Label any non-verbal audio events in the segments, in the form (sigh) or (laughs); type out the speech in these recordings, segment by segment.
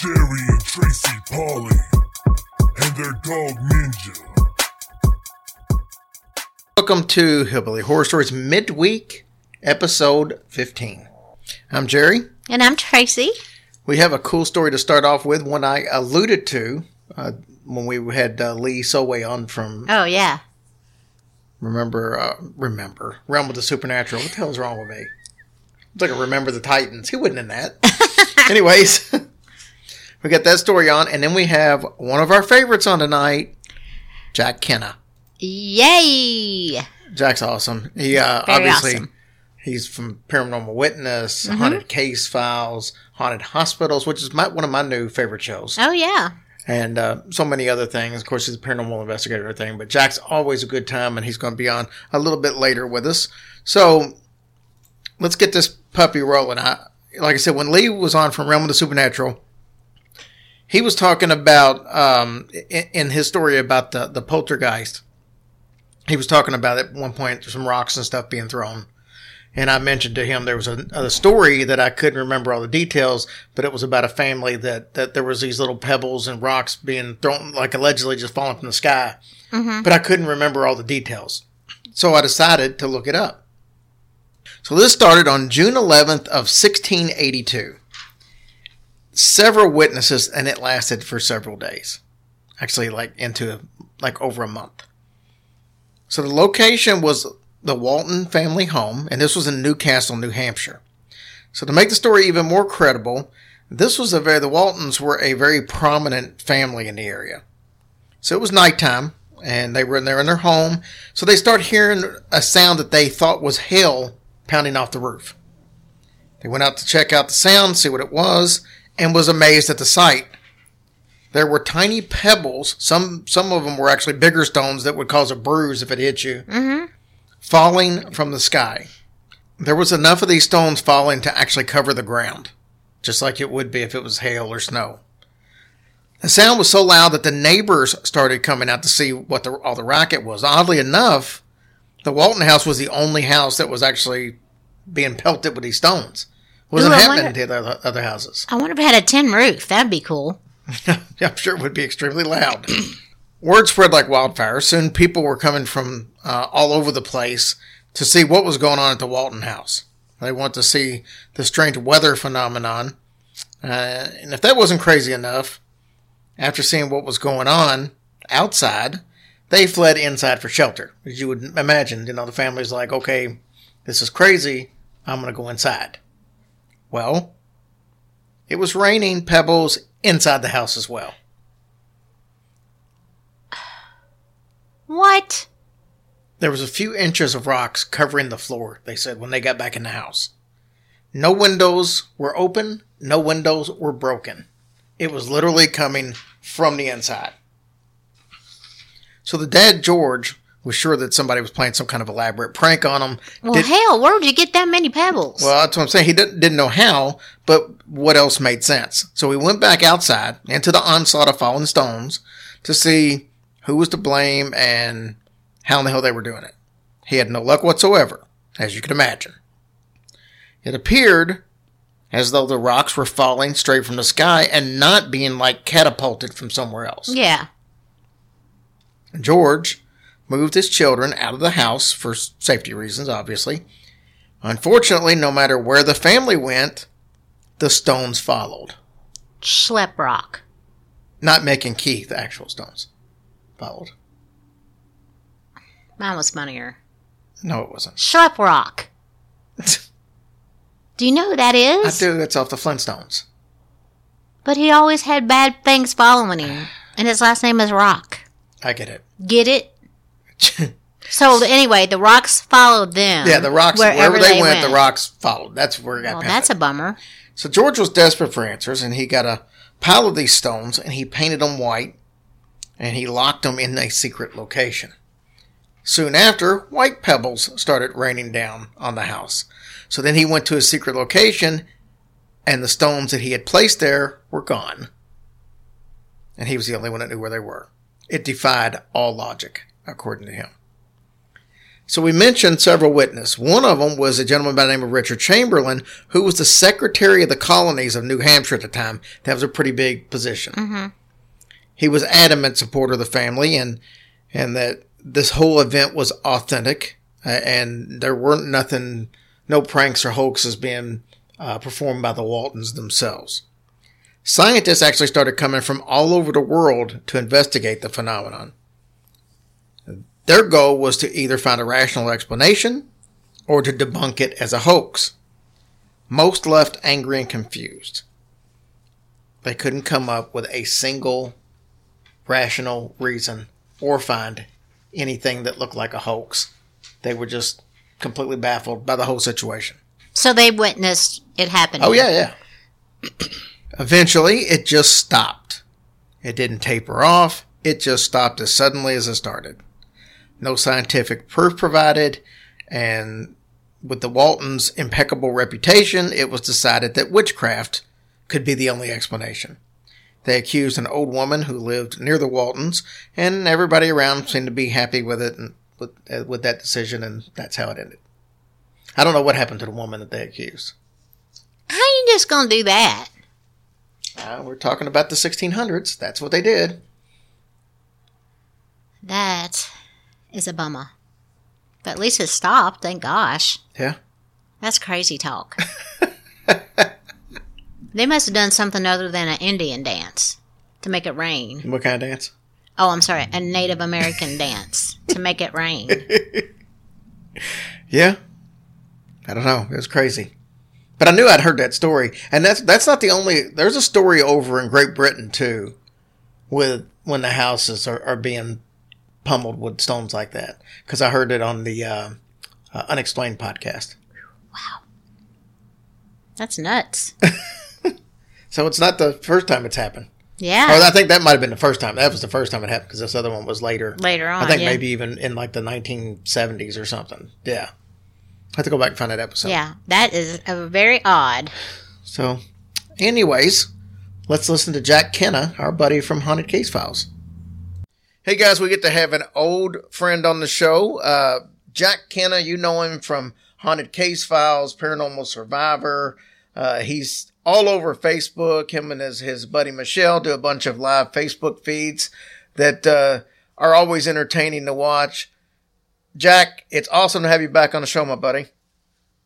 Jerry and Tracy Polly, and their dog Ninja. Welcome to Hillbilly Horror Stories midweek, episode 15. I'm Jerry. And I'm Tracy. We have a cool story to start off with, one I alluded to uh, when we had uh, Lee Solway on from Oh, yeah. Remember, uh, Remember, Realm of the Supernatural. What the hell is wrong with me? It's like a Remember the Titans. He wasn't in that. (laughs) Anyways, we got that story on, and then we have one of our favorites on tonight, Jack Kenna. Yay! Jack's awesome. He uh, obviously awesome. he's from Paranormal Witness, Mm-hmm. Haunted Case Files, Haunted Hospitals, which is my, one of my new favorite shows, Oh, yeah. and uh, so many other things. Of course, he's a paranormal investigator and everything. But Jack's always a good time, and he's going to be on a little bit later with us. So let's get this puppy rolling. I, like I said, when Lee was on from Realm of the Supernatural. He was talking about um, in, in his story about the, the poltergeist he was talking about at one point some rocks and stuff being thrown. And i mentioned to him there was a, a story that i couldn't remember all the details but it was about a family that, that there was these little pebbles and rocks being thrown like allegedly just falling from the sky. But i couldn't remember all the details. So i decided to look it up. So this started on june 11th of 1682 several witnesses and it lasted for several days actually like into like over a month so the location was the Walton family home, and this was in Newcastle, New Hampshire. So to make the story even more credible, this was a very the Waltons were a very prominent family in the area. So it was nighttime, and they were in there in their home. So they start hearing a sound that they thought was hail pounding off the roof. They went out to check out the sound, see what it was, and was amazed at the sight. There were tiny pebbles. Some some of them were actually bigger stones that would cause a bruise if it hit you. Mm-hmm. Falling from the sky. There was enough of these stones falling to actually cover the ground, just like it would be if it was hail or snow. The sound was so loud that the neighbors started coming out to see what the, all the racket was. Oddly enough, the Walton house was the only house that was actually being pelted with these stones. Wasn't Ooh, happening wonder- to the other, other houses. I wonder if it had a tin roof. That'd be cool. (laughs) I'm sure it would be extremely loud. (clears throat) Word spread like wildfire. Soon people were coming from uh, all over the place to see what was going on at the Walton house. They want to see the strange weather phenomenon. Uh, and if that wasn't crazy enough, after seeing what was going on outside, they fled inside for shelter. As you would imagine, you know, the family's like, okay, this is crazy. I'm going to go inside. Well, it was raining pebbles inside the house as well. What? There was a few inches of rocks covering the floor, they said, when they got back in the house. No windows were open, no windows were broken. It was literally coming from the inside. So the dad, George, was sure that somebody was playing some kind of elaborate prank on him. Well, Did- hell, where would you get that many pebbles? Well, that's what I'm saying. He didn't, didn't know how, but what else made sense? So he went back outside into the onslaught of fallen stones to see who was to blame and how in the hell they were doing it. He had no luck whatsoever, as you can imagine. It appeared as though the rocks were falling straight from the sky and not being like catapulted from somewhere else. yeah. George moved his children out of the house for safety reasons, obviously. Unfortunately, no matter where the family went, the stones followed. Schleprock. Not making Keith, the actual stones followed. Mine was funnier. No, it wasn't. Schleprock. (laughs) Do you know who that is? I do. It's off the Flintstones. But he always had bad things following him. And his last name is Rock. I get it. Get it? So anyway, the rocks followed them. yeah, the rocks wherever, they, went, the rocks followed. That's where it got Well, that's a bummer. So George was desperate for answers, and he got a pile of these stones, and he painted them white, and he locked them in a secret location. Soon after, white pebbles started raining down on the house. So then he went to his secret location, and the stones that he had placed there were gone. And he was the only one that knew where they were. It defied all logic, according to him. So we mentioned several witnesses. One of them was a gentleman by the name of Richard Chamberlain, who was the secretary of the colonies of New Hampshire at the time. That was a pretty big position. He was adamant supporter of the family, and and that this whole event was authentic, uh, and there weren't nothing, no pranks or hoaxes being uh, performed by the Waltons themselves. Scientists actually started coming from all over the world to investigate the phenomenon. Their goal was to either find a rational explanation or to debunk it as a hoax. Most left angry and confused. They couldn't come up with a single rational reason or find anything that looked like a hoax. They were just completely baffled by the whole situation. So they witnessed it happening. Oh, yeah, yeah. (clears throat) Eventually, it just stopped. It didn't taper off. It just stopped as suddenly as it started. No scientific proof provided, and with the Waltons' impeccable reputation, it was decided that witchcraft could be the only explanation. They accused an old woman who lived near the Waltons, and everybody around seemed to be happy with it and with, uh, with that decision, and that's how it ended. I don't know what happened to the woman that they accused. How you just gonna do that? Uh, we're talking about the 1600s. That's what they did. That is a bummer. But at least it stopped, thank gosh. Yeah. That's crazy talk. (laughs) they must have done something other than an Indian dance to make it rain. What kind of dance? Oh, I'm sorry, a Native American dance to make it rain. (laughs) Yeah. I don't know. It was crazy. But I knew I'd heard that story. And that's that's not the only there's a story over in Great Britain too with when the houses are, are being pummeled with stones like that. Because I heard it on the uh, uh, Unexplained podcast. Wow, that's nuts. (laughs) So it's not the first time it's happened. Or Yeah. I think that might have been the first time. That was the first time it happened because this other one was later. Later on, I think yeah. maybe even in like the 1970s or something. Yeah. I have to go back and find that episode. Yeah, that is a very odd. So, anyways, let's listen to Jack Kenna, our buddy from Haunted Case Files. Hey guys, we get to have an old friend on the show. Uh, Jack Kenna, you know him from Haunted Case Files, Paranormal Survivor. Uh, he's all over Facebook. Him and his, his buddy Michelle do a bunch of live Facebook feeds that uh, are always entertaining to watch. Jack, it's awesome to have you back on the show, my buddy.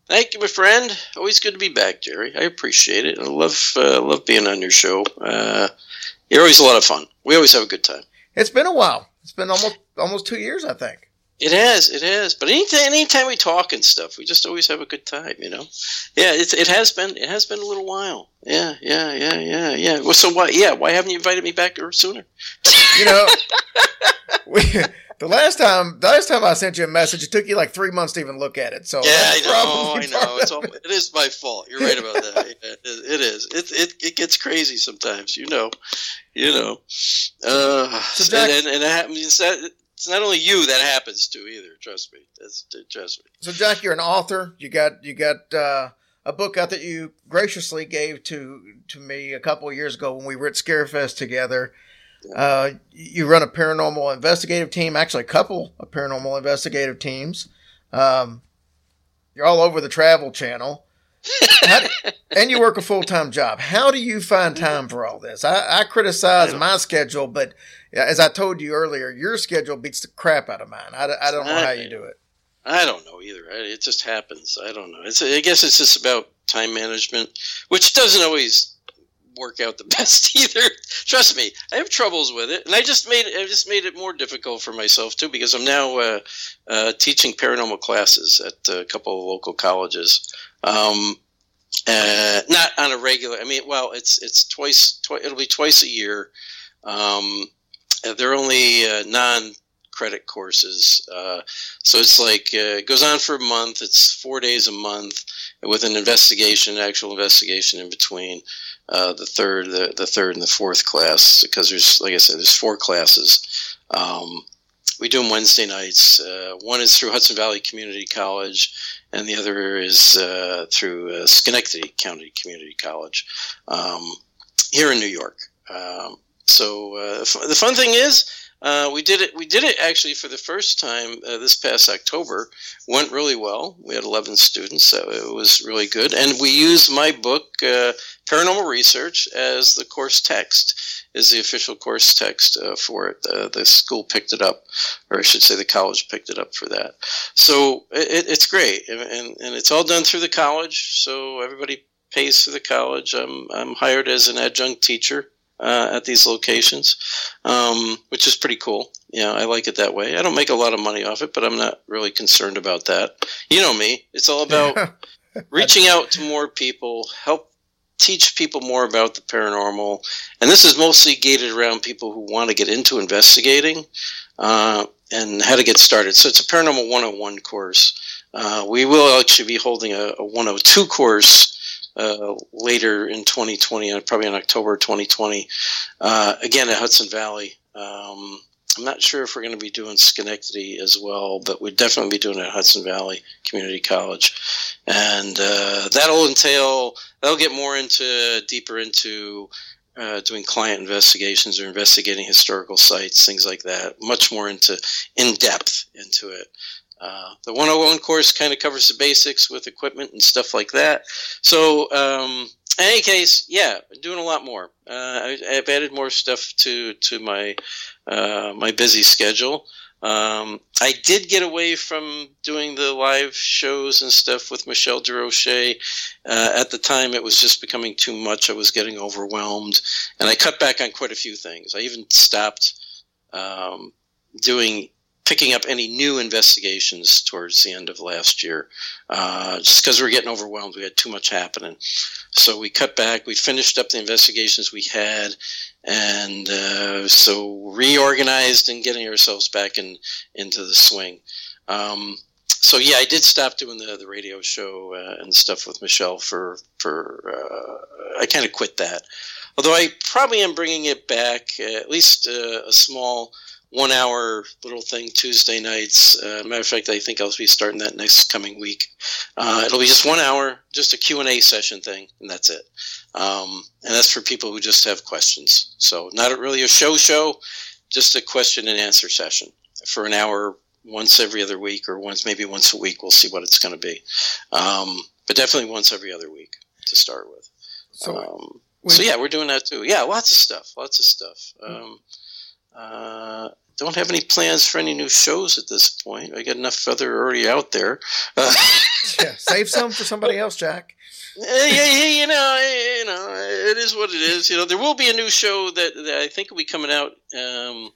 Thank you, my friend. Always good to be back, Jerry. I appreciate it. I love uh, love being on your show. Uh, you're always a lot of fun. We always have a good time. It's been a while. It's been almost almost two years, I think. It has, it has. But anytime, anytime we talk and stuff, we just always have a good time. You know. Yeah, it, it has been. It has been a little while. Yeah, yeah, yeah, yeah, yeah. Well, so why? Yeah, why haven't you invited me back sooner? You know, (laughs) we, the last time the last time I sent you a message, it took you like three months to even look at it. So Yeah, I know. I know. It's (laughs) all, it. is my fault. You're right about that. (laughs) It, it is. It, it it gets crazy sometimes. You know. You know. Uh, So, Jack- and, and, and it happens. It's not, it's not only you that happens to either. Trust me. That's trust me. So, Jack, you're an author. You got you got uh, a book out that you graciously gave to to me a couple of years ago when we were at Scarefest together. Uh, you run a paranormal investigative team, actually a couple of paranormal investigative teams. Um, you're all over the Travel Channel, do- (laughs) and you work a full time job. How do you find time for all this? I, I criticize my schedule, but as I told you earlier, your schedule beats the crap out of mine. I, I don't know how you do it. I don't know either. It just happens. I don't know. It's. I guess it's just about time management, which doesn't always work out the (laughs) best either. Trust me, I have troubles with it, and I just made I just made it more difficult for myself too because I'm now uh, uh, teaching paranormal classes at a couple of local colleges. Um, uh, not on a regular. I mean, well, it's it's twice. Twi- it'll be twice a year. Um, they're only uh, non credit courses. Uh, so it's like uh, it goes on for a month. It's four days a month with an investigation, actual investigation in between uh, the third, the, the third and the fourth class because there's, like I said, there's four classes. Um, we do them Wednesday nights. Uh, one is through Hudson Valley Community College, and the other is uh, through uh, Schenectady County Community College um, here in New York. Um, so uh, the fun thing is, uh, we did it. We did it actually for the first time uh, this past October. Went really well. We had 11 students, so it was really good. And we used my book, uh, Paranormal Research, as the course text. Is the official course text uh, for it. the school picked it up, or I should say, the college picked it up for that. So it, it's great, and, and it's all done through the college. So everybody pays for the college. I'm I'm hired as an adjunct teacher uh, at these locations, um, which is pretty cool. Yeah, I like it that way. I don't make a lot of money off it, but I'm not really concerned about that. You know me; it's all about (laughs) reaching out to more people, help teach people more about the paranormal, and this is mostly gated around people who want to get into investigating uh, and how to get started. So it's a paranormal 101 course. Uh, we will actually be holding a, a 102 course uh, later in 2020, uh, probably in October 2020, uh, again at Hudson Valley. Um, I'm not sure if we're going to be doing Schenectady as well, but we'd definitely be doing it at Hudson Valley Community College, and uh, that'll entail that'll get more into deeper into uh, doing client investigations or investigating historical sites, things like that. Much more into in depth into it. Uh, the 101 course kind of covers the basics with equipment and stuff like that. So, um, in any case, yeah, doing a lot more. Uh, I, have added more stuff to to my uh, my busy schedule. Um, I did get away from doing the live shows and stuff with Michelle Durocher. Uh, at the time, it was just becoming too much. I was getting overwhelmed, and I cut back on quite a few things. I even stopped um, doing picking up any new investigations towards the end of last year, uh, just because we were getting overwhelmed. We had too much happening, so we cut back. We finished up the investigations we had, and uh, so reorganized and getting ourselves back in into the swing. Um, so yeah, I did stop doing the the radio show uh, and stuff with Michelle for for. Uh, I kind of quit that. Although I probably am bringing it back, at least uh, a small one hour little thing Tuesday nights. Uh, matter of fact, I think I'll be starting that next coming week. Uh, it'll be just one hour, just a Q&A session thing, and that's it. Um, and that's for people who just have questions. So not really a show show, just a question and answer session for an hour once every other week or once maybe once a week. We'll see what it's going to be. Um, but definitely once every other week to start with. So, um, so yeah, we're doing that too. Yeah, lots of stuff, lots of stuff. Um, uh, don't have any plans for any new shows at this point. I got enough feather already out there. Uh, (laughs) yeah, save some for somebody else, Jack. yeah, yeah, you know, you know, it is what it is. You know, there will be a new show that, that I think will be coming out um,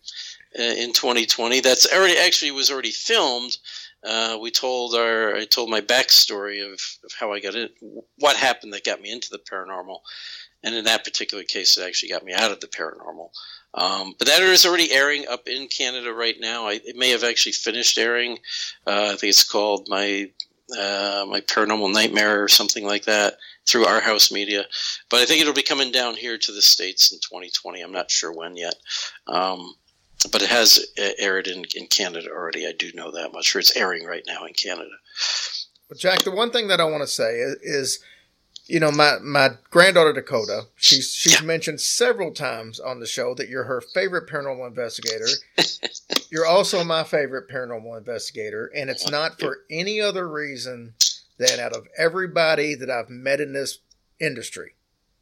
uh, in 2020. That's already actually was already filmed. Uh, we told our I told my backstory of, of how I got it, what happened that got me into the paranormal, and in that particular case, it actually got me out of the paranormal. Um, but that is already airing up in Canada right now. I, it may have actually finished airing. Uh, I think it's called my uh, my paranormal nightmare or something like that through our house media. But I think it'll be coming down here to the states in 2020. I'm not sure when yet. Um, but it has aired in, in Canada already. I do know that much. Or it's airing right now in Canada. Jack, the one thing that I want to say is, is you know, my, my granddaughter Dakota, she's she's yeah. mentioned several times on the show that you're her favorite paranormal investigator. (laughs) you're also my favorite paranormal investigator, and it's oh, not for any other reason than out of everybody that I've met in this industry.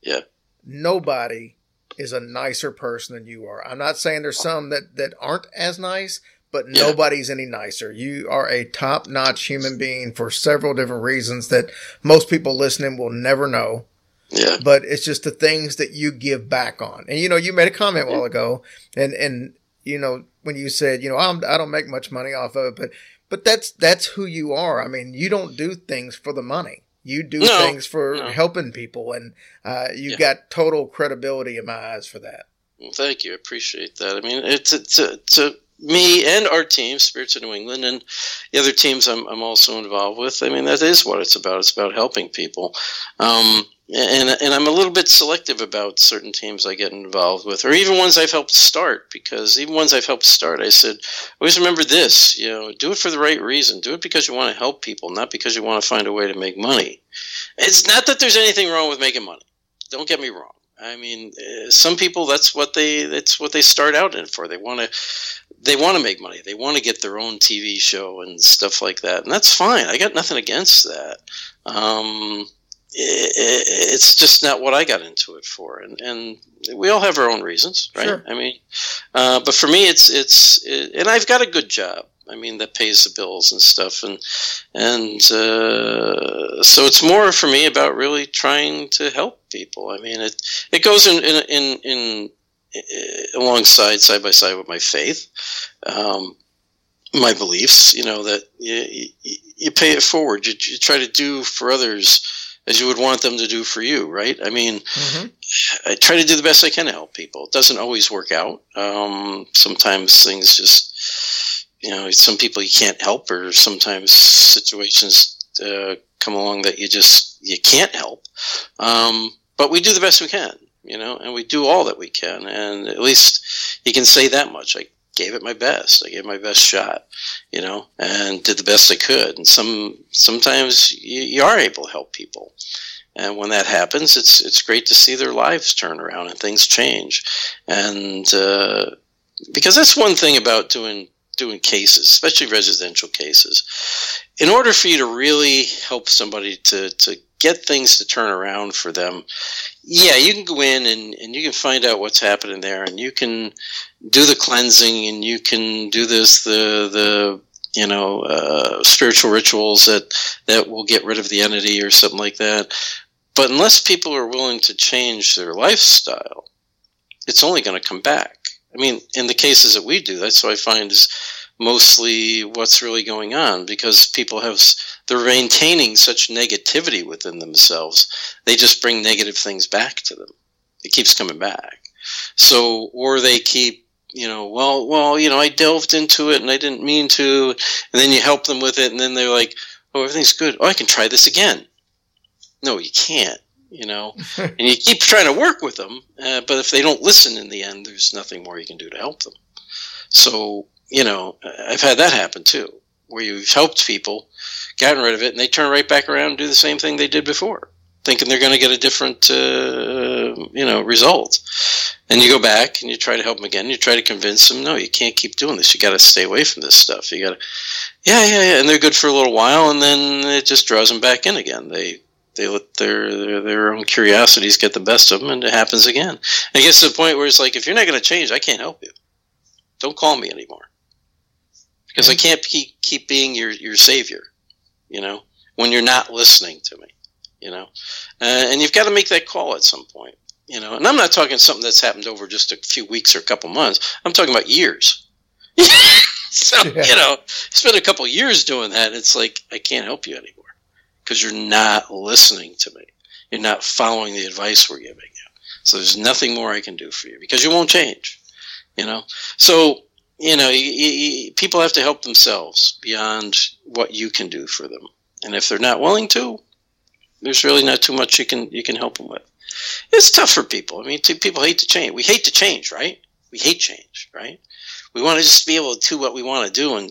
Yeah. Nobody is a nicer person than you are. I'm not saying there's oh. some that, that aren't as nice, but yeah. nobody's any nicer. You are a top notch human being for several different reasons that most people listening will never know. Yeah. But it's just the things that you give back on. And you know, you made a comment a while ago and, and, you know, when you said, you know, I'm, I don't make much money off of it, but, but that's, that's who you are. I mean, you don't do things for the money. You do no, things for no. helping people and, uh, you yeah. got total credibility in my eyes for that. Well, thank you. I appreciate that. I mean, it's it's a me and our team, Spirits of New England, and the other teams I'm, I'm also involved with. I mean, that is what it's about. It's about helping people. Um, and, and I'm a little bit selective about certain teams I get involved with, or even ones I've helped start, because even ones I've helped start, I said, always remember this, you know, do it for the right reason. Do it because you want to help people, not because you want to find a way to make money. It's not that there's anything wrong with making money. Don't get me wrong. I mean, uh, some people that's what they that's what they start out in for. They want to they want to make money. They want to get their own TV show and stuff like that, and that's fine. I got nothing against that. Um, it, it's just not what I got into it for, and and we all have our own reasons, right? Sure. I mean, uh, but for me, it's it's it, and I've got a good job. I mean, that pays the bills and stuff, and and uh, so it's more for me about really trying to help people. I mean, it it goes in in in, in alongside side by side with my faith, um, my beliefs. You know that you, you, pay it forward. You, you try to do for others as you would want them to do for you, right? I mean, Mhm. I try to do the best I can to help people. It doesn't always work out. Um, sometimes things just, you know, some people you can't help, or sometimes situations uh, come along that you just you can't help. Um, but we do the best we can, you know, and we do all that we can. And at least you can say that much. I gave it my best. I gave my best shot, you know, and did the best I could. And some sometimes you, you are able to help people. And when that happens, it's it's great to see their lives turn around and things change. And uh, because that's one thing about doing doing cases, especially residential cases. In order for you to really help somebody to, to get things to turn around for them, yeah, you can go in and, and you can find out what's happening there and you can do the cleansing and you can do this, the, the, you know, uh, spiritual rituals that, that will get rid of the entity or something like that. But unless people are willing to change their lifestyle, it's only going to come back. I mean, in the cases that we do, that's what I find is mostly what's really going on because people have they're maintaining such negativity within themselves. They just bring negative things back to them. It keeps coming back. So, or they keep, you know, well, well, you know, I delved into it and I didn't mean to, and then you help them with it, and then they're like, oh, everything's good. Oh, I can try this again. No, you can't you know, (laughs) and you keep trying to work with them, uh, but if they don't listen in the end, there's nothing more you can do to help them. So, you know, I've had that happen too, where you've helped people, gotten rid of it, and they turn right back around and do the same thing they did before, thinking they're going to get a different, uh, you know, result. And you go back and you try to help them again. You try to convince them, no, you can't keep doing this. You got to stay away from this stuff. You got to, yeah, yeah, yeah. And they're good for a little while, and then it just draws them back in again. They they let their, their their own curiosities get the best of them, and it happens again. And it gets to the point where it's like, if you're not going to change, I can't help you. Don't call me anymore, because I can't keep keep being your your savior. You know, when you're not listening to me. You know, uh, and you've got to make that call at some point. You know, and I'm not talking something that's happened over just a few weeks or a couple months. I'm talking about years. (laughs) so Yeah. you know, spend a couple years doing that. It's like I can't help you anymore because you're not listening to me. You're not following the advice we're giving you. So there's nothing more I can do for you because you won't change. You know, so you know, you, you, people have to help themselves beyond what you can do for them. And if they're not willing to, there's really not too much you can you can help them with. It's tough for people. I mean, people hate to change. We hate to change, right? We hate change, right? We want to just be able to do what we want to do and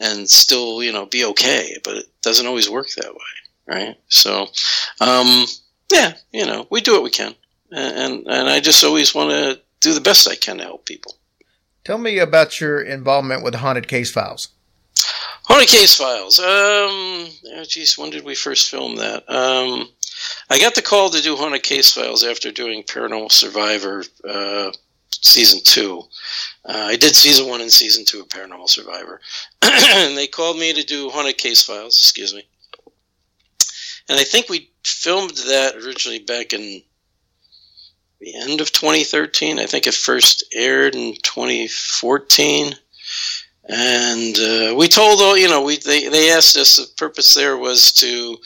and still, you know, be okay. But it doesn't always work that way, right? So, um, yeah, you know, we do what we can, and, and I just always want to do the best I can to help people. Tell me about your involvement with Haunted Case Files. Haunted Case Files. Um, oh, geez, when did we first film that? Um, I got the call to do Haunted Case Files after doing Paranormal Survivor uh, season two. Uh, I did season one and season two of Paranormal Survivor, (clears throat) and they called me to do Haunted Case Files. Excuse me. And I think we filmed that originally back in the end of 2013. I think it first aired in 2014 and uh, we told all you know we they, they asked us the purpose there was to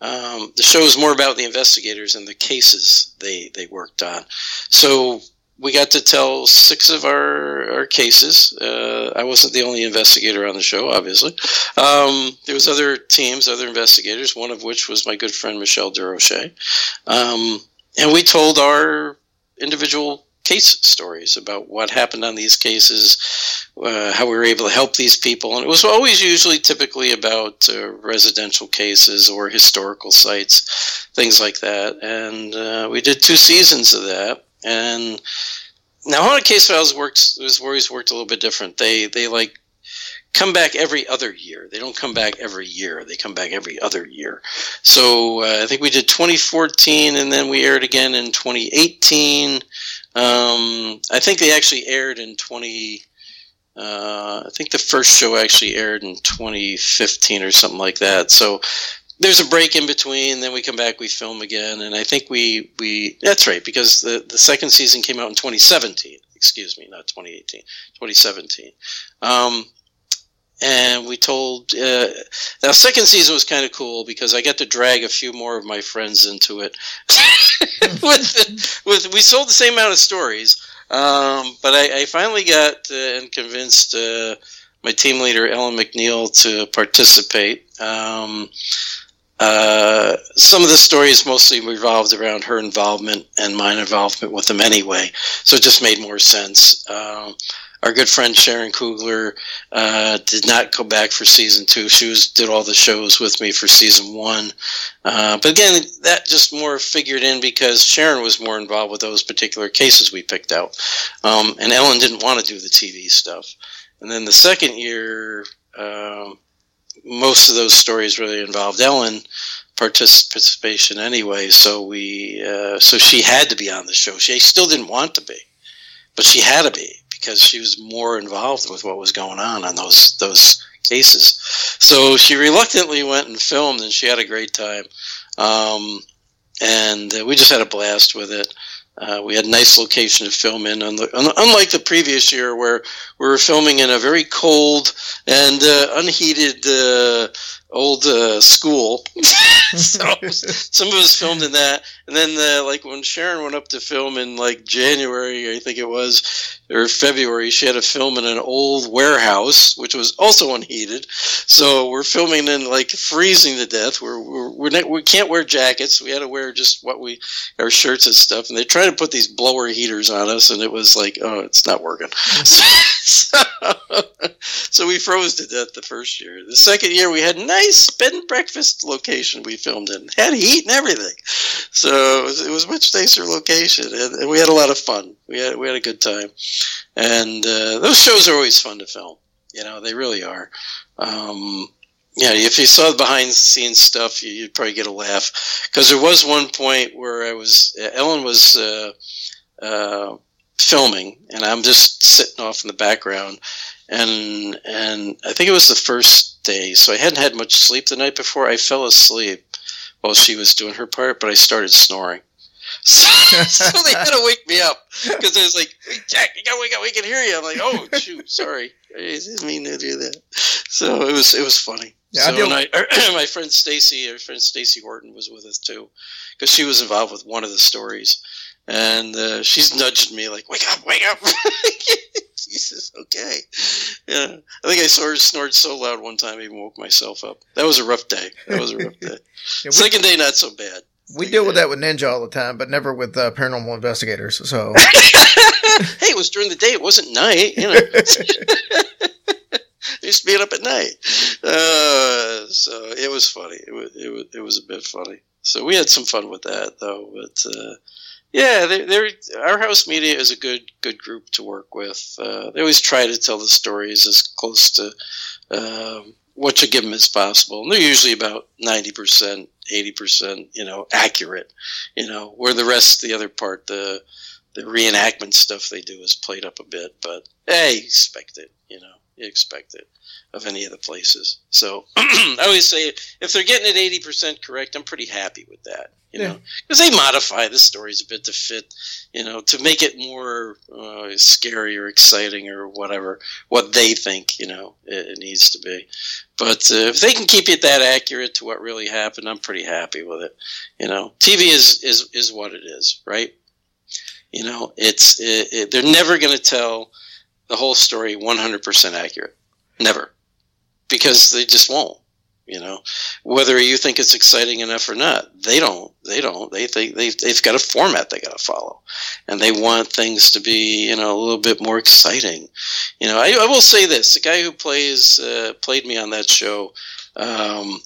um, the show is more about the investigators and the cases they they worked on so we got to tell six of our, our cases. Uh, I wasn't the only investigator on the show, obviously. Um, there was other teams, other investigators, one of which was my good friend Michelle Durocher. Um, and we told our individual case stories about what happened on these cases, uh, how we were able to help these people. And it was always usually typically about uh, residential cases or historical sites, things like that. And uh, we did two seasons of that. And now Haunted Case Files works has always worked a little bit different. They they like come back every other year. They don't come back every year. They come back every other year. So uh, I think we did 2014, and then we aired again in 2018. Um, I think they actually aired in 20. Uh, I think the first show actually aired in 2015 or something like that. So there's a break in between. Then we come back, we film again, and I think we we that's right because the the second season came out in 2017. Excuse me, not 2018, 2017. Um, and we told uh, now second season was kind of cool because I got to drag a few more of my friends into it. (laughs) with, with we sold the same amount of stories, um, but I, I, finally got uh, and convinced uh, my team leader Ellen McNeil to participate. Um, uh, some of the stories mostly revolved around her involvement and my involvement with them anyway, so it just made more sense. Um, our good friend Sharon Kugler uh, did not go back for season two. She was did all the shows with me for season one, uh, but again, that just more figured in because Sharon was more involved with those particular cases we picked out, um, and Ellen didn't want to do the TV stuff. And then the second year, um, most of those stories really involved Ellen participation anyway. So we, uh, so she had to be on the show. She still didn't want to be, but she had to be because she was more involved with what was going on on those those cases. So she reluctantly went and filmed, and she had a great time. Um, and uh, we just had a blast with it. Uh, we had a nice location to film in, unlike the previous year where we were filming in a very cold and uh, unheated uh, old uh, school. (laughs) (laughs) so some of us filmed in that, and then uh, like when Sharon went up to film in like January, I think it was, or February, she had to film in an old warehouse, which was also unheated. So we're filming in like freezing to death. We're, we're, we're not, we can't wear jackets. We had to wear just what we our shirts and stuff. And they tried to put these blower heaters on us, and it was like, oh, it's not working. (laughs) so, so we froze to death the first year. The second year, we had nice bed and breakfast location we filmed in, had heat and everything. So it was, it was a much nicer location, and, and, we had a lot of fun. We had we had a good time, and uh, those shows are always fun to film. You know, they really are. Um, yeah, if you saw the behind the scenes stuff, you'd probably get a laugh because there was one point where I was Ellen was uh, uh, filming, and I'm just sitting off in the background, and and I think it was the first day, so I hadn't had much sleep the night before. I fell asleep while she was doing her part, but I started snoring. (laughs) So, so they had to wake me up because it was like, hey, Jack, you gotta wake up. We can hear you. I'm like, oh shoot, sorry, I didn't mean to do that. So it was it was funny. Yeah, so I, I (clears throat) my friend Stacy, our friend Stacy Horton was with us too, because she was involved with one of the stories, and uh, she's nudging me like, "Wake up, wake up!" (laughs) (laughs) Jesus, okay. Yeah, I think I sort snored so loud one time I even woke myself up. That was a rough day. That was a rough day. (laughs) yeah, Second day, not so bad. We deal with that with Ninja all the time, but never with uh, paranormal investigators. So, (laughs) hey, it was during the day. It wasn't night. You know, used to be up at night. Uh, so it was funny. It was, it was it was a bit funny. So we had some fun with that, though. But uh, yeah, they're, they're, our house media is a good good group to work with. Uh, they always try to tell the stories as close to um, what you give them as possible. And they're usually about ninety percent, eighty percent, you know, accurate. You know, where the rest, the other part, the the reenactment stuff they do is played up a bit. But hey, expect it. You know, you expect it of any of the places. So (clears throat) I always say if they're getting it eighty percent correct, I'm pretty happy with that you yeah. know, because they modify the stories a bit to fit, you know, to make it more uh, scary or exciting or whatever what they think, you know, it, it needs to be. But uh, if they can keep it that accurate to what really happened, I'm pretty happy with it. You know, TV is is is what it is, right? You know, it's it, it, they're never going to tell the whole story 100% accurate. Never. Because they just won't. You know, whether you think it's exciting enough or not, they don't. They don't. They think they, they've got a format they got to follow, and they want things to be you know a little bit more exciting. You know, I, I will say this: the guy who plays uh, played me on that show. Um,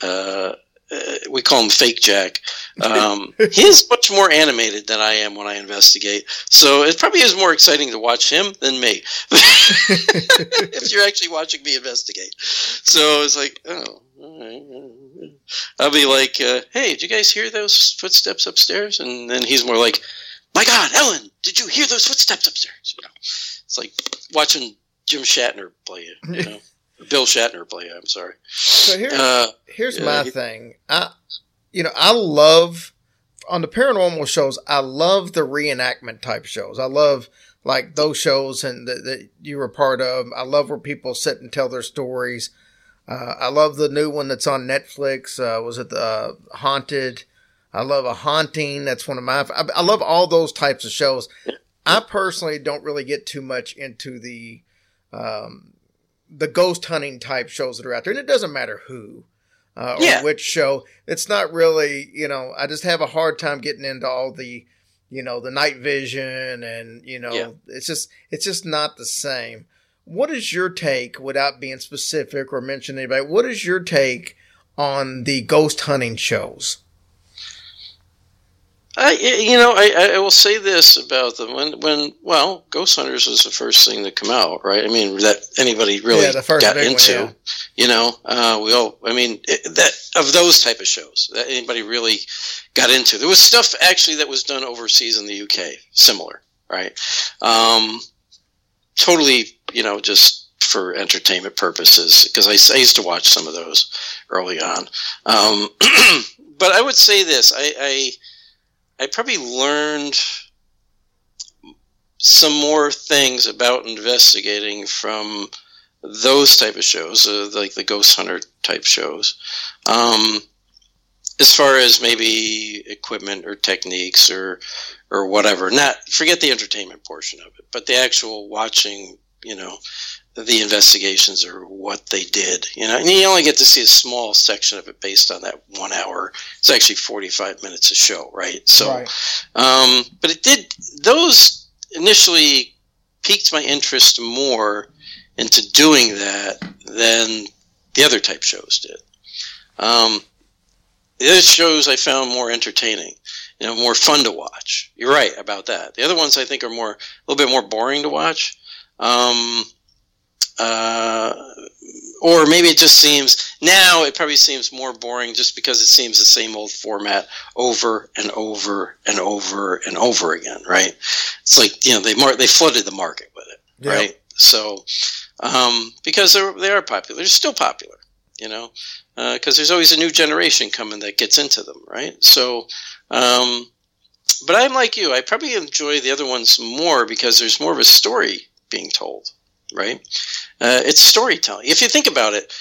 uh, uh, we call him Fake Jack. Um, (laughs) he's much more animated than I am when I investigate, so it probably is more exciting to watch him than me. (laughs) if you're actually watching me investigate, so it's like, oh, I'll be like, uh, "Hey, did you guys hear those footsteps upstairs?" And then he's more like, "My God, Ellen, did you hear those footsteps upstairs?" You know, it's like watching Jim Shatner play it. You (laughs) know. Bill Shatner play. I'm sorry. So here's Uh, here's yeah, my he- thing. I you know, I love on the paranormal shows, I love the reenactment type shows. I love like those shows and that, that you were part of. I love where people sit and tell their stories. Uh, I love the new one that's on Netflix. Uh, was it the uh, Haunted? I love a haunting. That's one of my. I, I love all those types of shows. I personally don't really get too much into the um, the ghost hunting type shows that are out there, and it doesn't matter who uh, or Yeah. which show. It's not really, you know, I just have a hard time getting into all the, you know, the night vision, and you know, Yeah. it's just it's just not the same. What is your take, without being specific or mentioning anybody? What is your take on the ghost hunting shows? I, you know, I, I will say this about them when, when, well, Ghost Hunters was the first thing to come out, right? I mean, that anybody really Yeah, the first got big one, into, yeah. you know, uh, we all, I mean, it, that, of those type of shows that anybody really got into. There was stuff actually that was done overseas in the UK, similar, right? Um, totally, you know, just for entertainment purposes, because I, I used to watch some of those early on. Um, (clears throat) but I would say this, I, I, I probably learned some more things about investigating from those type of shows, uh, like the ghost hunter type shows. Um, as far as maybe equipment or techniques or or whatever, not forget the entertainment portion of it, but the actual watching, you know, the investigations or what they did. You know, and you only get to see a small section of it based on that one hour. It's actually forty five minutes a show, right? So. Um, but it did; those initially piqued my interest more into doing that than the other type shows did. Um, the other shows I found more entertaining, you know, more fun to watch. You're right about that. The other ones I think are more a little bit more boring to watch. Um, uh, or maybe it just seems now it probably seems more boring just because it seems the same old format over and over and over and over again, right? It's like you know they mar- they flooded the market with it, Yeah. right? So um, because they're they are popular, they're still popular, you know, because there's always a new generation coming that gets into them, right? So. Um, but I'm like you. I probably enjoy the other ones more because there's more of a story being told, right? Uh, it's storytelling. If you think about it,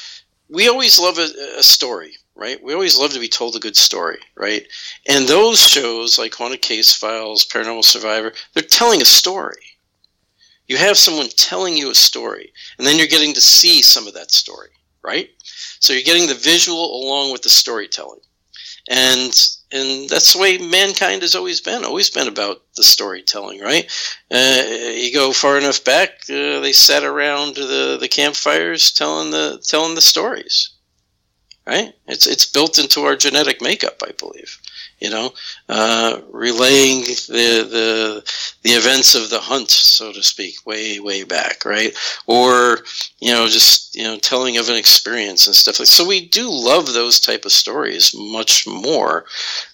we always love a, a story, right? We always love to be told a good story, right? And those shows like Haunted Case Files, Paranormal Survivor, they're telling a story. You have someone telling you a story, and then you're getting to see some of that story, right? So you're getting the visual along with the storytelling. And and that's the way mankind has always been, always been about the storytelling, right? Uh, you go far enough back, uh, they sat around the, the campfires telling the telling the stories, right? It's it's built into our genetic makeup, I believe. You know, uh, relaying the the the events of the hunt, so to speak, way way back, right? Or you know, just you know, telling of an experience and stuff like. So we do love those type of stories much more,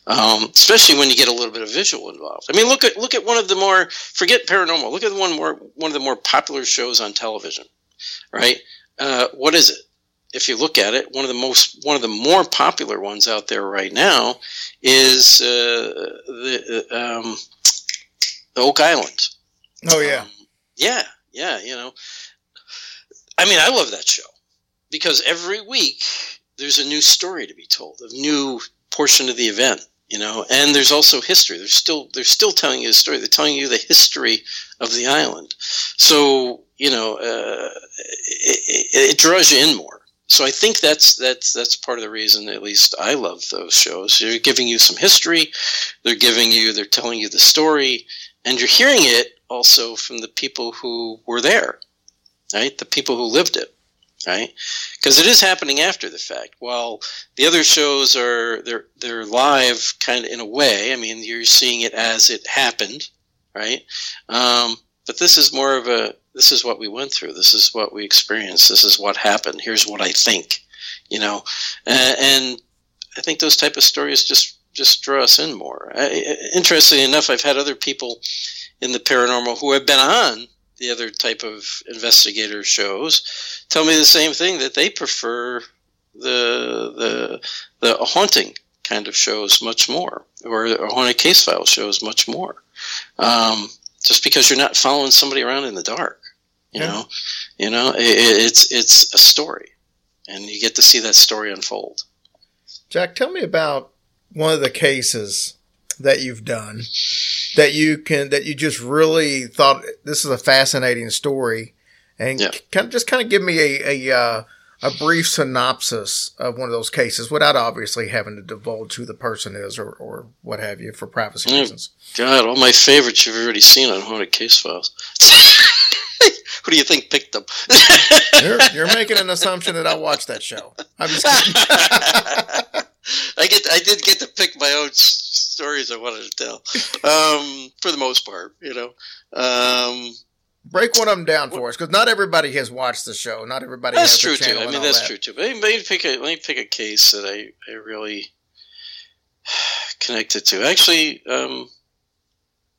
um, especially when you get a little bit of visual involved. I mean, look at look at one of the more forget paranormal. Look at one more one of the more popular shows on television, right? Uh, what is it? If you look at it, one of the most one of the more popular ones out there right now is uh, the uh, um, the Oak Island. Oh yeah, Um, yeah, yeah, you know. I mean, I love that show because every week there's a new story to be told, a new portion of the event, you know. And there's also history. They're still they're still telling you a story. They're telling you the history of the island. So you know, uh, it, it draws you in more. So I think that's that's that's part of the reason. At least I love those shows. They're giving you some history. They're giving you. They're telling you the story, and you're hearing it also from the people who were there, right? The people who lived it, right? Because it is happening after the fact. While the other shows are they're they're live, kind of in a way. I mean, you're seeing it as it happened, right? Um, but this is more of a this is what we went through. This is what we experienced. This is what happened. Here's what I think, you know, and, and I think those type of stories just just draw us in more. Interestingly enough, I've had other people in the paranormal who have been on the other type of investigator shows tell me the same thing that they prefer the the the haunting kind of shows much more, or a haunted case file shows much more. Um, just because you're not following somebody around in the dark. You yeah. know, you know, it, it's it's a story, and you get to see that story unfold. Jack, tell me about one of the cases that you've done that you can that you just really thought this is a fascinating story, and yeah. kind of just kind of give me a a, uh, a brief synopsis of one of those cases without obviously having to divulge who the person is or, or what have you for privacy mm, reasons. God, all my favorites you've already seen on Haunted Case Files. (laughs) Who do you think picked them? you're, you're, (laughs) making an assumption that I watched that show. I'm just kidding. (laughs) I get, I did get to pick my own stories I wanted to tell, um, for the most part, you know. Um, Break one of them down for us, because not everybody has watched the show. Not everybody. That's true too. I mean, that's that. true too. But let me pick a let me pick a case that I I really (sighs) connected to. Actually, um,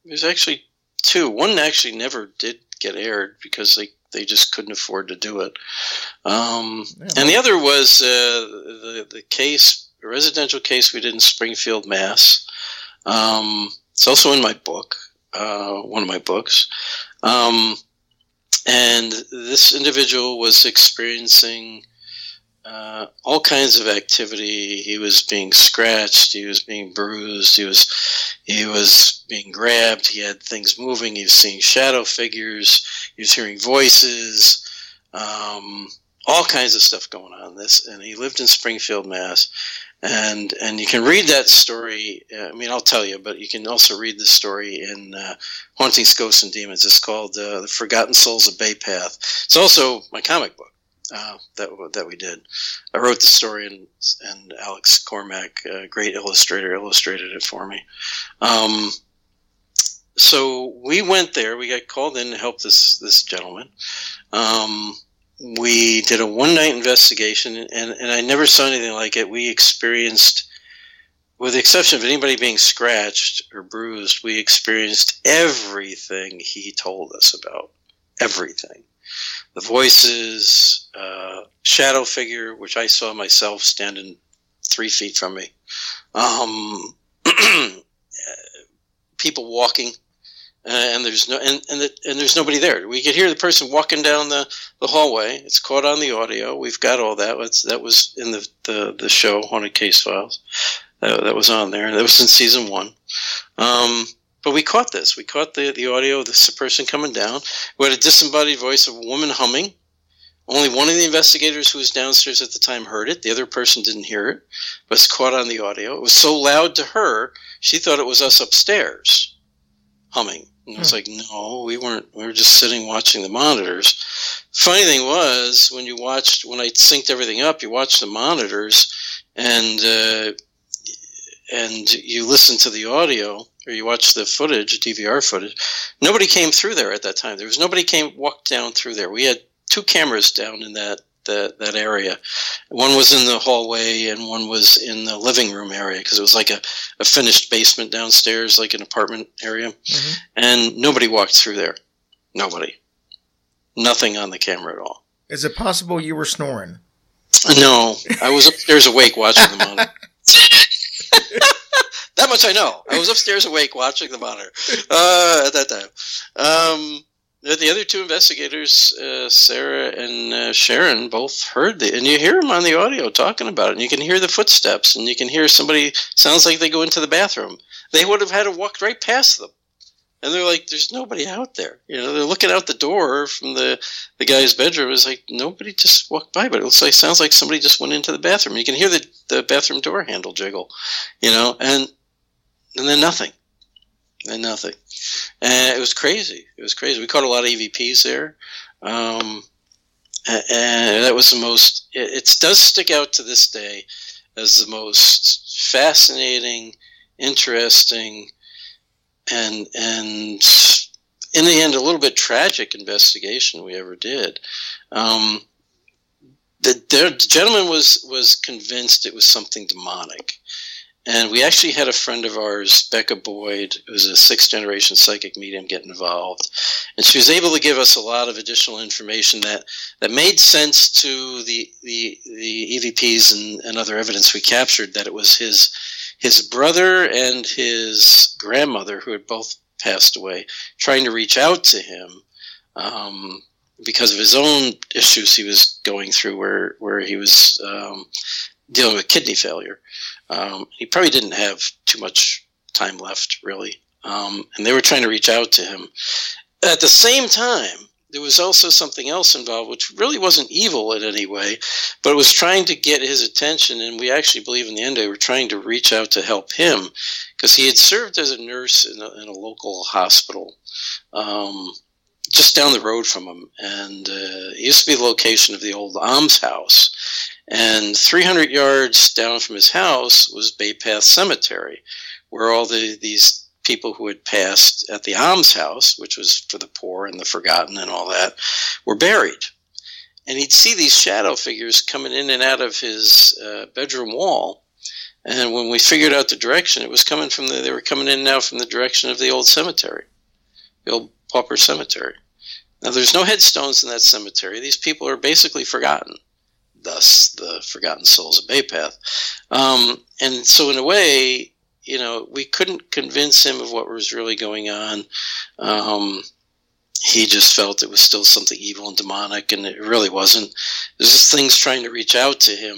there's actually two. One actually never did get aired because they they just couldn't afford to do it. Um, yeah, and the other was uh, the the case, residential case we did in Springfield, Mass. Um, it's also in my book, uh, one of my books. Um, and this individual was experiencing uh, all kinds of activity. He was being scratched. He was being bruised. He was he was being grabbed. He had things moving. He was seeing shadow figures. He was hearing voices. Um, all kinds of stuff going on. This and he lived in Springfield, Mass. And and you can read that story. Uh, I mean, I'll tell you, but you can also read the story in uh, Hauntings, Ghosts, and Demons. It's called uh, "The Forgotten Souls of Bay Path." It's also my comic book uh, that that we did. I wrote the story, and and Alex Cormack, a great illustrator, illustrated it for me. Um, so we went there. We got called in to help this this gentleman. Um, we did a one night investigation, and and I never saw anything like it. We experienced. With the exception of anybody being scratched or bruised, we experienced everything he told us about. Everything the voices, uh, shadow figure, which I saw myself standing three feet from me, um, (clears throat) people walking, uh, and there's no and and, the, and, there's nobody there. We could hear the person walking down the, the hallway. It's caught on the audio. We've got all that. That's, that was in the, the, the show Haunted Case Files. That, that was on there. That was in season one. Um, but we caught this. We caught the, the audio of this person coming down. We had a disembodied voice of a woman humming. Only one of the investigators who was downstairs at the time heard it. The other person didn't hear it, but it's caught on the audio. It was so loud to her, she thought it was us upstairs humming. And I was hmm. like, no, we weren't. We were just sitting watching the monitors. Funny thing was, when you watched, when I synced everything up, you watched the monitors, and uh, and you listened to the audio or you watched the footage, DVR footage, nobody came through there at that time. There was nobody came walked down through there. We had two cameras down in that that, that area. One was in the hallway and one was in the living room area because it was like a, a finished basement downstairs, like an apartment area. Mm-hmm. And nobody walked through there. Nobody. Nothing on the camera at all. Is it possible you were snoring? No, I was upstairs awake watching the monitor. (laughs) That much I know. I was upstairs awake watching the monitor uh, at that time. Um, the, the other two investigators, uh, Sarah and uh, Sharon, both heard it, and you hear them on the audio talking about it, and you can hear the footsteps, and you can hear somebody sounds like they go into the bathroom. They would have had to walk right past them, and they're like, "There's nobody out there." You know, they're looking out the door from the the guy's bedroom. It's like nobody just walked by, but it looks like sounds like somebody just went into the bathroom. You can hear the the bathroom door handle jiggle, you know, and and then nothing, and nothing and it was crazy. It was crazy. We caught a lot of EVPs there, um, and that was the most. It, it does stick out to this day as the most fascinating, interesting, and and in the end, a little bit tragic investigation we ever did. Um, the, the gentleman was was convinced it was something demonic, and we actually had a friend of ours, Becca Boyd, who was a sixth generation psychic medium, get involved. And she was able to give us a lot of additional information that, that made sense to the, the, the EVPs and, and other evidence we captured that it was his, his brother and his grandmother, who had both passed away, trying to reach out to him. Um, because of his own issues he was going through, where where he was um, dealing with kidney failure, um, he probably didn't have too much time left, really. Um, and they were trying to reach out to him. At the same time, there was also something else involved, which really wasn't evil in any way, but was trying to get his attention. And we actually believe in the end they were trying to reach out to help him because he had served as a nurse in a, in a local hospital. Um, just down the road from him, and uh, it used to be the location of the old almshouse. And 300 yards down from his house was Bay Path Cemetery, where all the, these people who had passed at the almshouse, which was for the poor and the forgotten and all that, were buried. And he'd see these shadow figures coming in and out of his uh, bedroom wall. And when we figured out the direction, it was coming from the, they were coming in now from the direction of the old cemetery, the old pauper cemetery. Now, there's no headstones in that cemetery. These people are basically forgotten thus the forgotten souls of Bay Path. Um, and so, in a way, you know, we couldn't convince him of what was really going on. Um, he just felt it was still something evil and demonic, and it really wasn't. There's just things trying to reach out to him,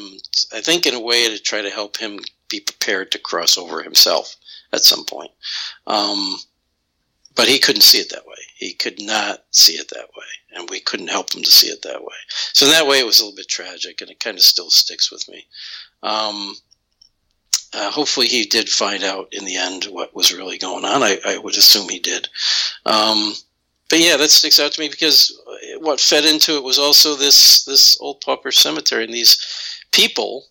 I think, in a way to try to help him be prepared to cross over himself at some point. Um, but he couldn't see it that way. He could not see it that way, and we couldn't help him to see it that way. So in that way, it was a little bit tragic, and it kind of still sticks with me. Um, uh, hopefully, he did find out in the end what was really going on. I, I would assume he did. Um, but yeah, that sticks out to me because what fed into it was also this this old pauper cemetery and these people,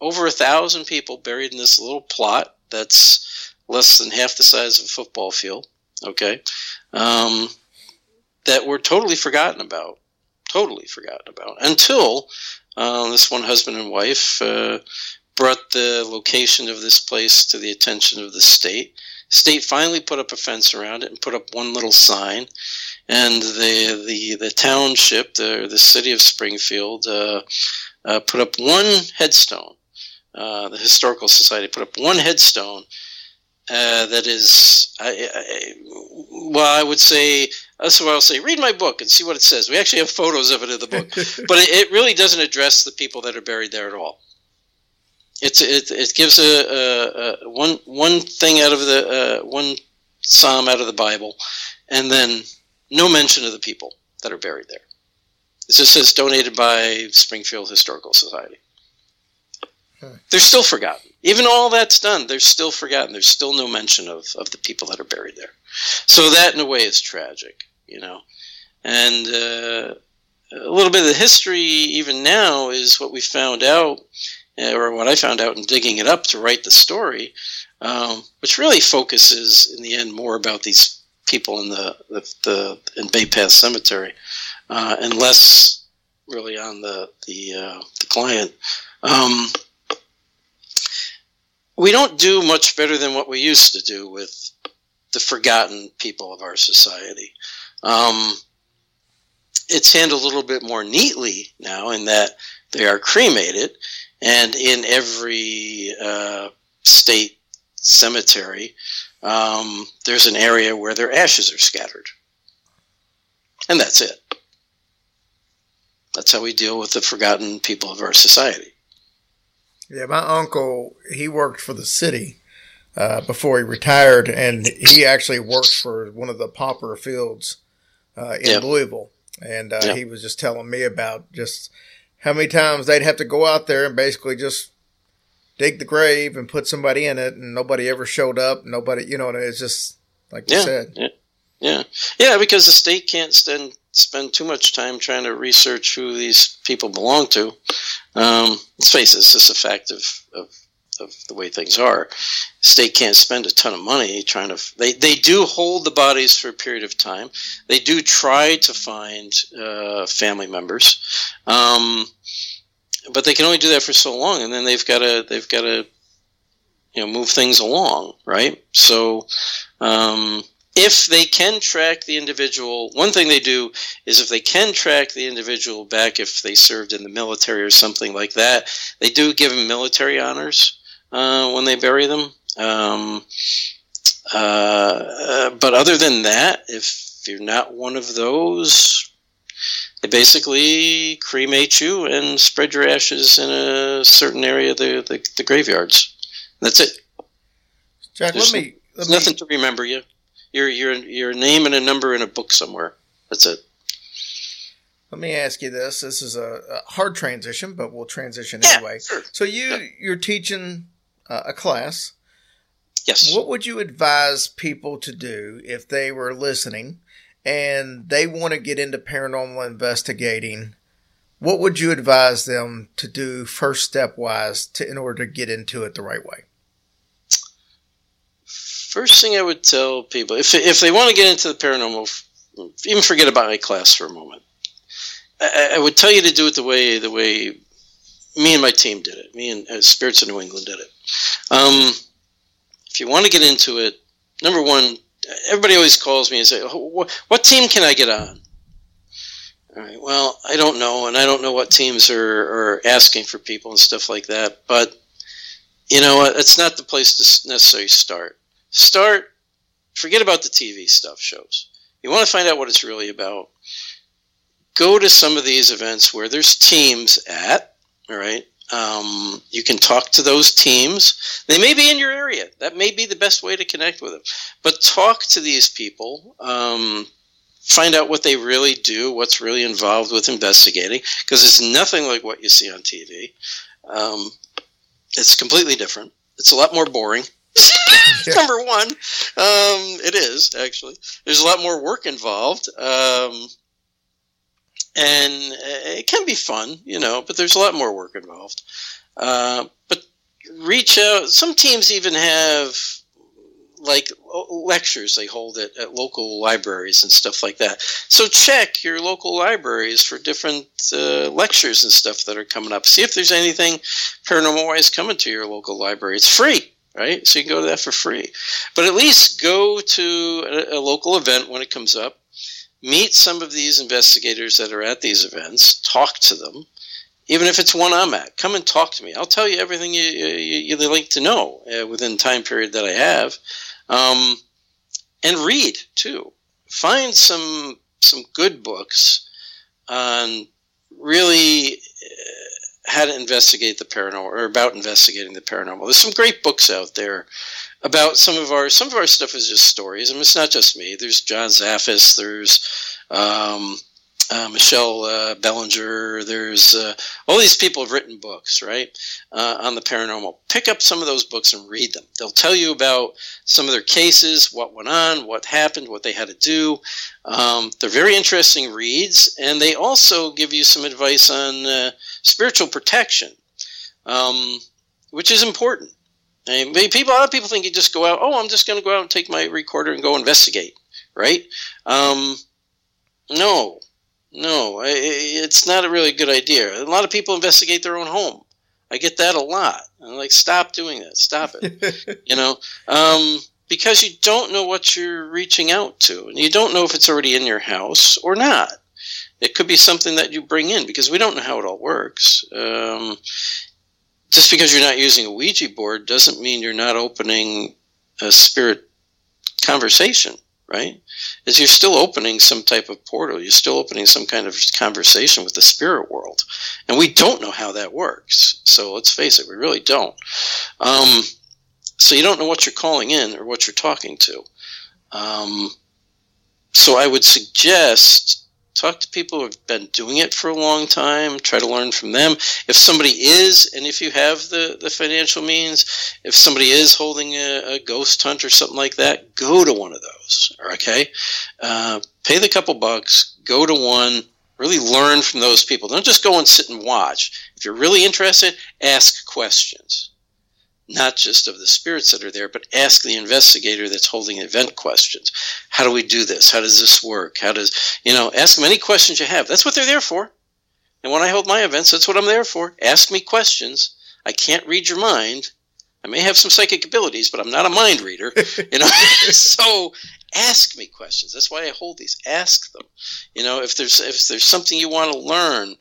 over a thousand people buried in this little plot that's less than half the size of a football field okay, um, that were totally forgotten about, totally forgotten about until uh, this one husband and wife uh, brought the location of this place to the attention of the state. State finally put up a fence around it and put up one little sign, and the the the township, the the city of Springfield, uh, uh put up one headstone. Uh, the historical society put up one headstone uh, that is, I, I, well, I would say that's what I'll say. Read my book and see what it says. We actually have photos of it in the book, (laughs) but it, it, really doesn't address the people that are buried there at all. It's it, it gives a, a, a one one thing out of the uh, one psalm out of the Bible, and then no mention of the people that are buried there. It just says donated by Springfield Historical Society. They're still forgotten. Even all that's done, they're still forgotten. There's still no mention of, of the people that are buried there. So that, in a way, is tragic, you know. And uh, a little bit of the history, even now, is what we found out, uh, or what I found out in digging it up to write the story, um, which really focuses, in the end, more about these people in the, the, the in Bay Path Cemetery, uh, and less really on the the, uh, the client. Um, we don't do much better than what we used to do with the forgotten people of our society. Um, it's handled a little bit more neatly now in that they are cremated, and in every uh, state cemetery, um, there's an area where their ashes are scattered. and that's it. That's how we deal with the forgotten people of our society. Yeah, my uncle he worked for the city uh, before he retired, and he actually worked for one of the pauper fields uh, in Yep. Louisville. And uh, Yep. he was just telling me about just how many times they'd have to go out there and basically just dig the grave and put somebody in it, and nobody ever showed up. Nobody, you know, and it's just like you Yeah, said. Yeah, yeah. Because the state can't spend spend too much time trying to research who these people belong to. Um, let's face it, it's just a fact of, of of the way things are. State can't spend a ton of money trying to. They they do hold the bodies for a period of time. They do try to find uh, family members, um, but they can only do that for so long, and then they've got to they've got to you know move things along, right? So. Um, if they can track the individual, one thing they do is if they can track the individual back if they served in the military or something like that, they do give them military honors uh, when they bury them. Um, uh, but other than that, if you're not one of those, they basically cremate you and spread your ashes in a certain area of the, the, the graveyards. That's it. Jack, There's let me let me nothing to remember you. Your your your name and a number in a book somewhere. That's it. let me ask you this. This is a, a hard transition, but we'll transition Yeah, anyway. sure. So you Yeah. you're teaching uh, a class. Yes. What would you advise people to do if they were listening and they want to get into paranormal investigating? What would you advise them to do first step wise to in order to get into it the right way? First thing I would tell people if if they want to get into the paranormal, even forget about my class for a moment. I, I would tell you to do it the way the way me and my team did it. Me and uh, Spirits of New England did it. Um, if you want to get into it, number one, everybody always calls me and say, "Oh, "What, what team can I get on?" All right. Well, I don't know, and I don't know what teams are, are asking for people and stuff like that. But you know, it's not the place to necessarily start. Start. Forget about the TV stuff shows. You want to find out what it's really about. Go to some of these events where there's teams at. All right. Um, you can talk to those teams. They may be in your area. That may be the best way to connect with them. But talk to these people. Um, find out what they really do, what's really involved with investigating, because it's nothing like what you see on TV. Um, it's completely different. It's a lot more boring. (laughs) Number one, um, it is actually. There's a lot more work involved, um, and it can be fun, you know. But there's a lot more work involved. Uh, but reach out. Some teams even have like lectures they hold at, at local libraries and stuff like that. So check your local libraries for different uh, lectures and stuff that are coming up. See if there's anything paranormal wise coming to your local library. It's free, right? So you can go to that for free. But at least go to a, a local event when it comes up. Meet some of these investigators that are at these events. Talk to them even if it's one I'm at, come and talk to me. I'll tell you everything you, you, you'd like to know uh, within time period that I have. Um, and read too. Find some some good books on really uh, how to investigate the paranormal or about investigating the paranormal. There's some great books out there about some of our some of our stuff is just stories. I mean, it's not just me. There's John Zaffis. There's um, uh, Michelle uh, Belanger. There's uh, all these people have written books, right, uh, on the paranormal. Pick up some of those books and read them. They'll tell you about some of their cases, what went on, what happened, what they had to do. Um, they're very interesting reads, and they also give you some advice on uh, spiritual protection, um, which is important. I mean, people, a lot of people think you just go out. Oh, I'm just going to go out and take my recorder and go investigate, right? Um, no, no, it's not a really good idea. A lot of people investigate their own home. I get that a lot. I'm like, stop doing that. Stop it. (laughs) you know, um, because you don't know what you're reaching out to, and you don't know if it's already in your house or not. It could be something that you bring in because we don't know how it all works. Um, just because you're not using a Ouija board doesn't mean you're not opening a spirit conversation, right? Is you're still opening some type of portal. You're still opening some kind of conversation with the spirit world, and we don't know how that works. So let's face it, we really don't. Um, so you don't know what you're calling in or what you're talking to. Um, so I would suggest talk to people who have been doing it for a long time try to learn from them. If somebody is and if you have the, the financial means if somebody is holding a, a ghost hunt or something like that go to one of those okay? Uh, pay the couple bucks go to one really learn from those people. Don't just go and sit and watch. If you're really interested ask questions not just of the spirits that are there, but ask the investigator that's holding event questions. How do we do this? How does this work? How does, you know, ask them any questions you have. That's what they're there for. And when I hold my events, that's what I'm there for. Ask me questions. I can't read your mind. I may have some psychic abilities, but I'm not a mind reader, (laughs) you know. (laughs) so ask me questions. That's why I hold these. Ask them. You know, if there's if there's something you want to learn,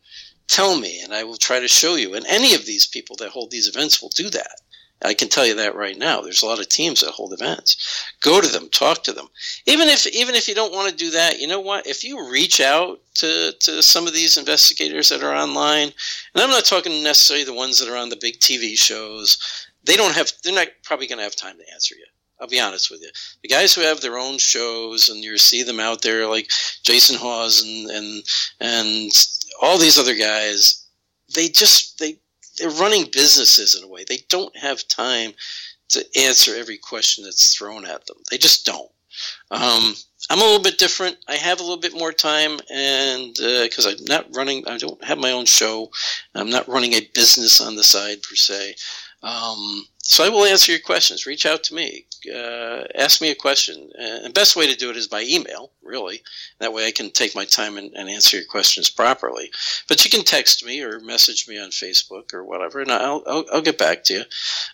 tell me and I will try to show you. And any of these people that hold these events will do that. I can tell you that right now. There's a lot of teams that hold events. Go to them, talk to them. Even if even if you don't want to do that, you know what? If you reach out to, to some of these investigators that are online, and I'm not talking necessarily the ones that are on the big TV shows, they don't have they're not probably going to have time to answer you. I'll be honest with you. The guys who have their own shows and you see them out there like Jason Hawes and and and all these other guys, they just they they're running businesses in a way. They don't have time to answer every question that's thrown at them. They just don't. Um, I'm a little bit different. I have a little bit more time, and because uh, I'm not running, I don't have my own show. I'm not running a business on the side per se. Um, so I will answer your questions. Reach out to me. Uh, ask me a question. And the best way to do it is by email, really. That way I can take my time and, and answer your questions properly. But you can text me or message me on Facebook or whatever, and I'll, I'll, I'll get back to you.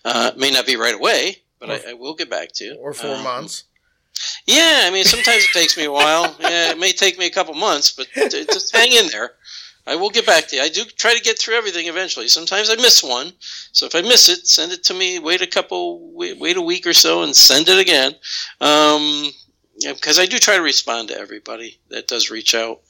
Uh, may not be right away, but I, I, will get back to you. Or four um, months. Yeah, I mean, sometimes it takes me a while. (laughs) Yeah, it may take me a couple months, but just hang in there. I will get back to you. I do try to get through everything eventually. Sometimes I miss one, so if I miss it, send it to me. Wait a couple, wait, wait a week or so, and send it again. Um, because I do try to respond to everybody that does reach out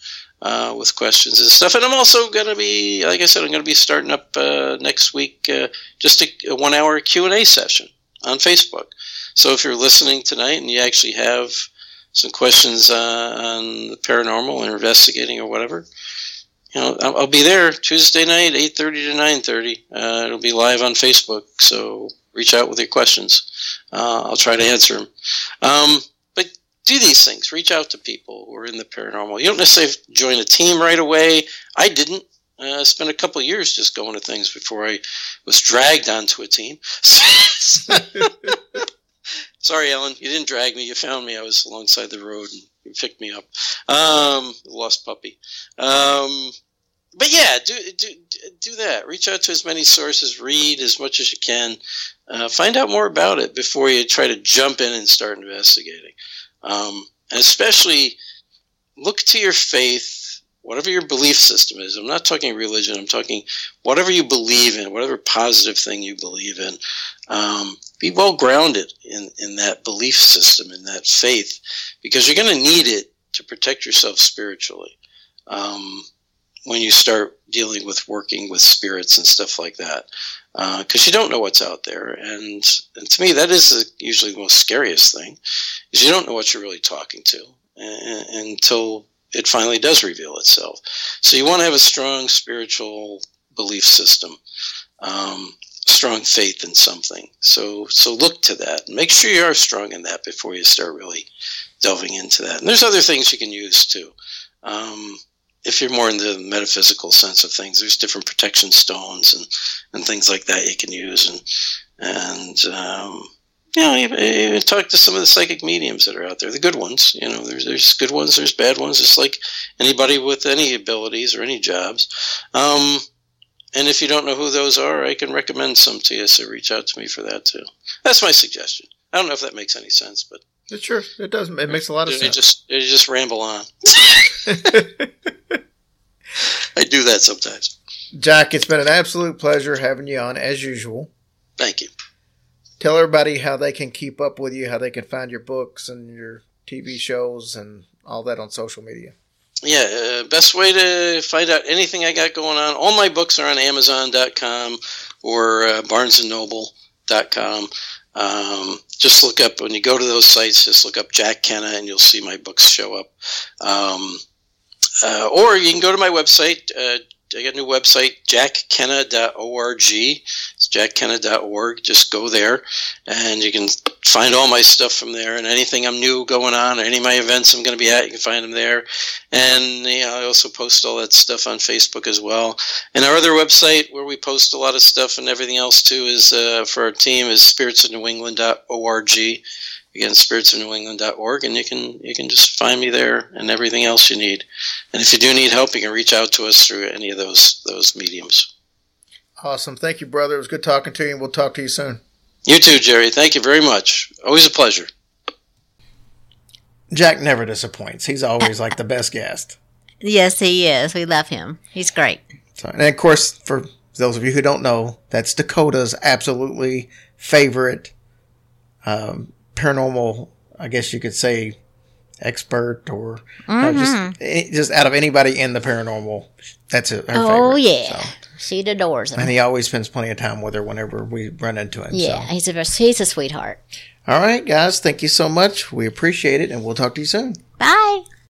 uh, with questions and stuff. And I'm also going to be, like I said, I'm going to be starting up uh, next week uh, just a, a one-hour Q and A session on Facebook. So if you're listening tonight and you actually have some questions uh, on the paranormal or investigating or whatever, you know, I'll, be there Tuesday night, eight thirty to nine thirty. Uh, it'll be live on Facebook, so reach out with your questions. Uh, I'll try to answer them. Um, but do these things. Reach out to people who are in the paranormal. You don't necessarily join a team right away. I didn't. Uh, spent a couple years just going to things before I was dragged onto a team. (laughs) Sorry, Ellen, you didn't drag me. You found me. I was alongside the road and picked me up. Um, lost puppy. Um, but yeah, do, do do that. Reach out to as many sources. Read as much as you can. Uh, find out more about it before you try to jump in and start investigating. Um, and especially look to your faith, whatever your belief system is. I'm not talking religion. I'm talking whatever you believe in, whatever positive thing you believe in. Um, be well grounded in, in that belief system, in that faith, because you're going to need it to protect yourself spiritually. Um, when you start dealing with working with spirits and stuff like that, because uh, you don't know what's out there, and, and to me that is the, usually the most scariest thing, is you don't know what you're really talking to until it finally does reveal itself. So you want to have a strong spiritual belief system, um, strong faith in something. So so look to that. Make sure you are strong in that before you start really delving into that. And there's other things you can use too. Um, if you're more in the metaphysical sense of things, there's different protection stones and, and things like that you can use. And, and um, you know, even, even talk to some of the psychic mediums that are out there, the good ones. You know, there's, there's good ones, there's bad ones, It's like anybody with any abilities or any jobs. Um, and if you don't know who those are, I can recommend some to you, so reach out to me for that too. That's my suggestion. I don't know if that makes any sense, but it sure it does. It makes a lot of sense. Just it just ramble on. (laughs) I do that sometimes. Jack, it's been an absolute pleasure having you on as usual. Thank you. Tell everybody how they can keep up with you, how they can find your books and your TV shows and all that on social media? Yeah, uh, best way to find out anything I got going on. All my books are on Amazon.com or uh, BarnesandNoble.com. Um, just look up when you go to those sites. Just look up Jack Kenna, and you'll see my books show up. Um, uh, or you can go to my website. Uh, I got a new website, jackkenna.org. Jackkenna.org. Just go there, and you can find all my stuff from there. And anything I'm new going on, or any of my events I'm going to be at, you can find them there. And you know, I also post all that stuff on Facebook as well. And our other website, where we post a lot of stuff and everything else too, is uh, for our team is spiritsofnewengland.org again spiritsofnewengland.org and you can you can just find me there and everything else you need and if you do need help you can reach out to us through any of those those mediums Awesome. Thank you, brother. It was good talking to you, and we'll talk to you soon. you too jerry thank you very much always a pleasure Jack never disappoints. He's always like the best guest. Yes, he is. We love him. He's great. So, and of course, for those of you who don't know, that's Dakota's absolutely favorite um, paranormal. I guess you could say expert or uh, just eh, just out of anybody in the paranormal. That's it. her Oh favorite. yeah, So, she adores him. and he always spends plenty of time with her whenever we run into him. yeah, So. he's a he's a sweetheart. All right, guys. Thank you so much. We appreciate it, and we'll talk to you soon. Bye.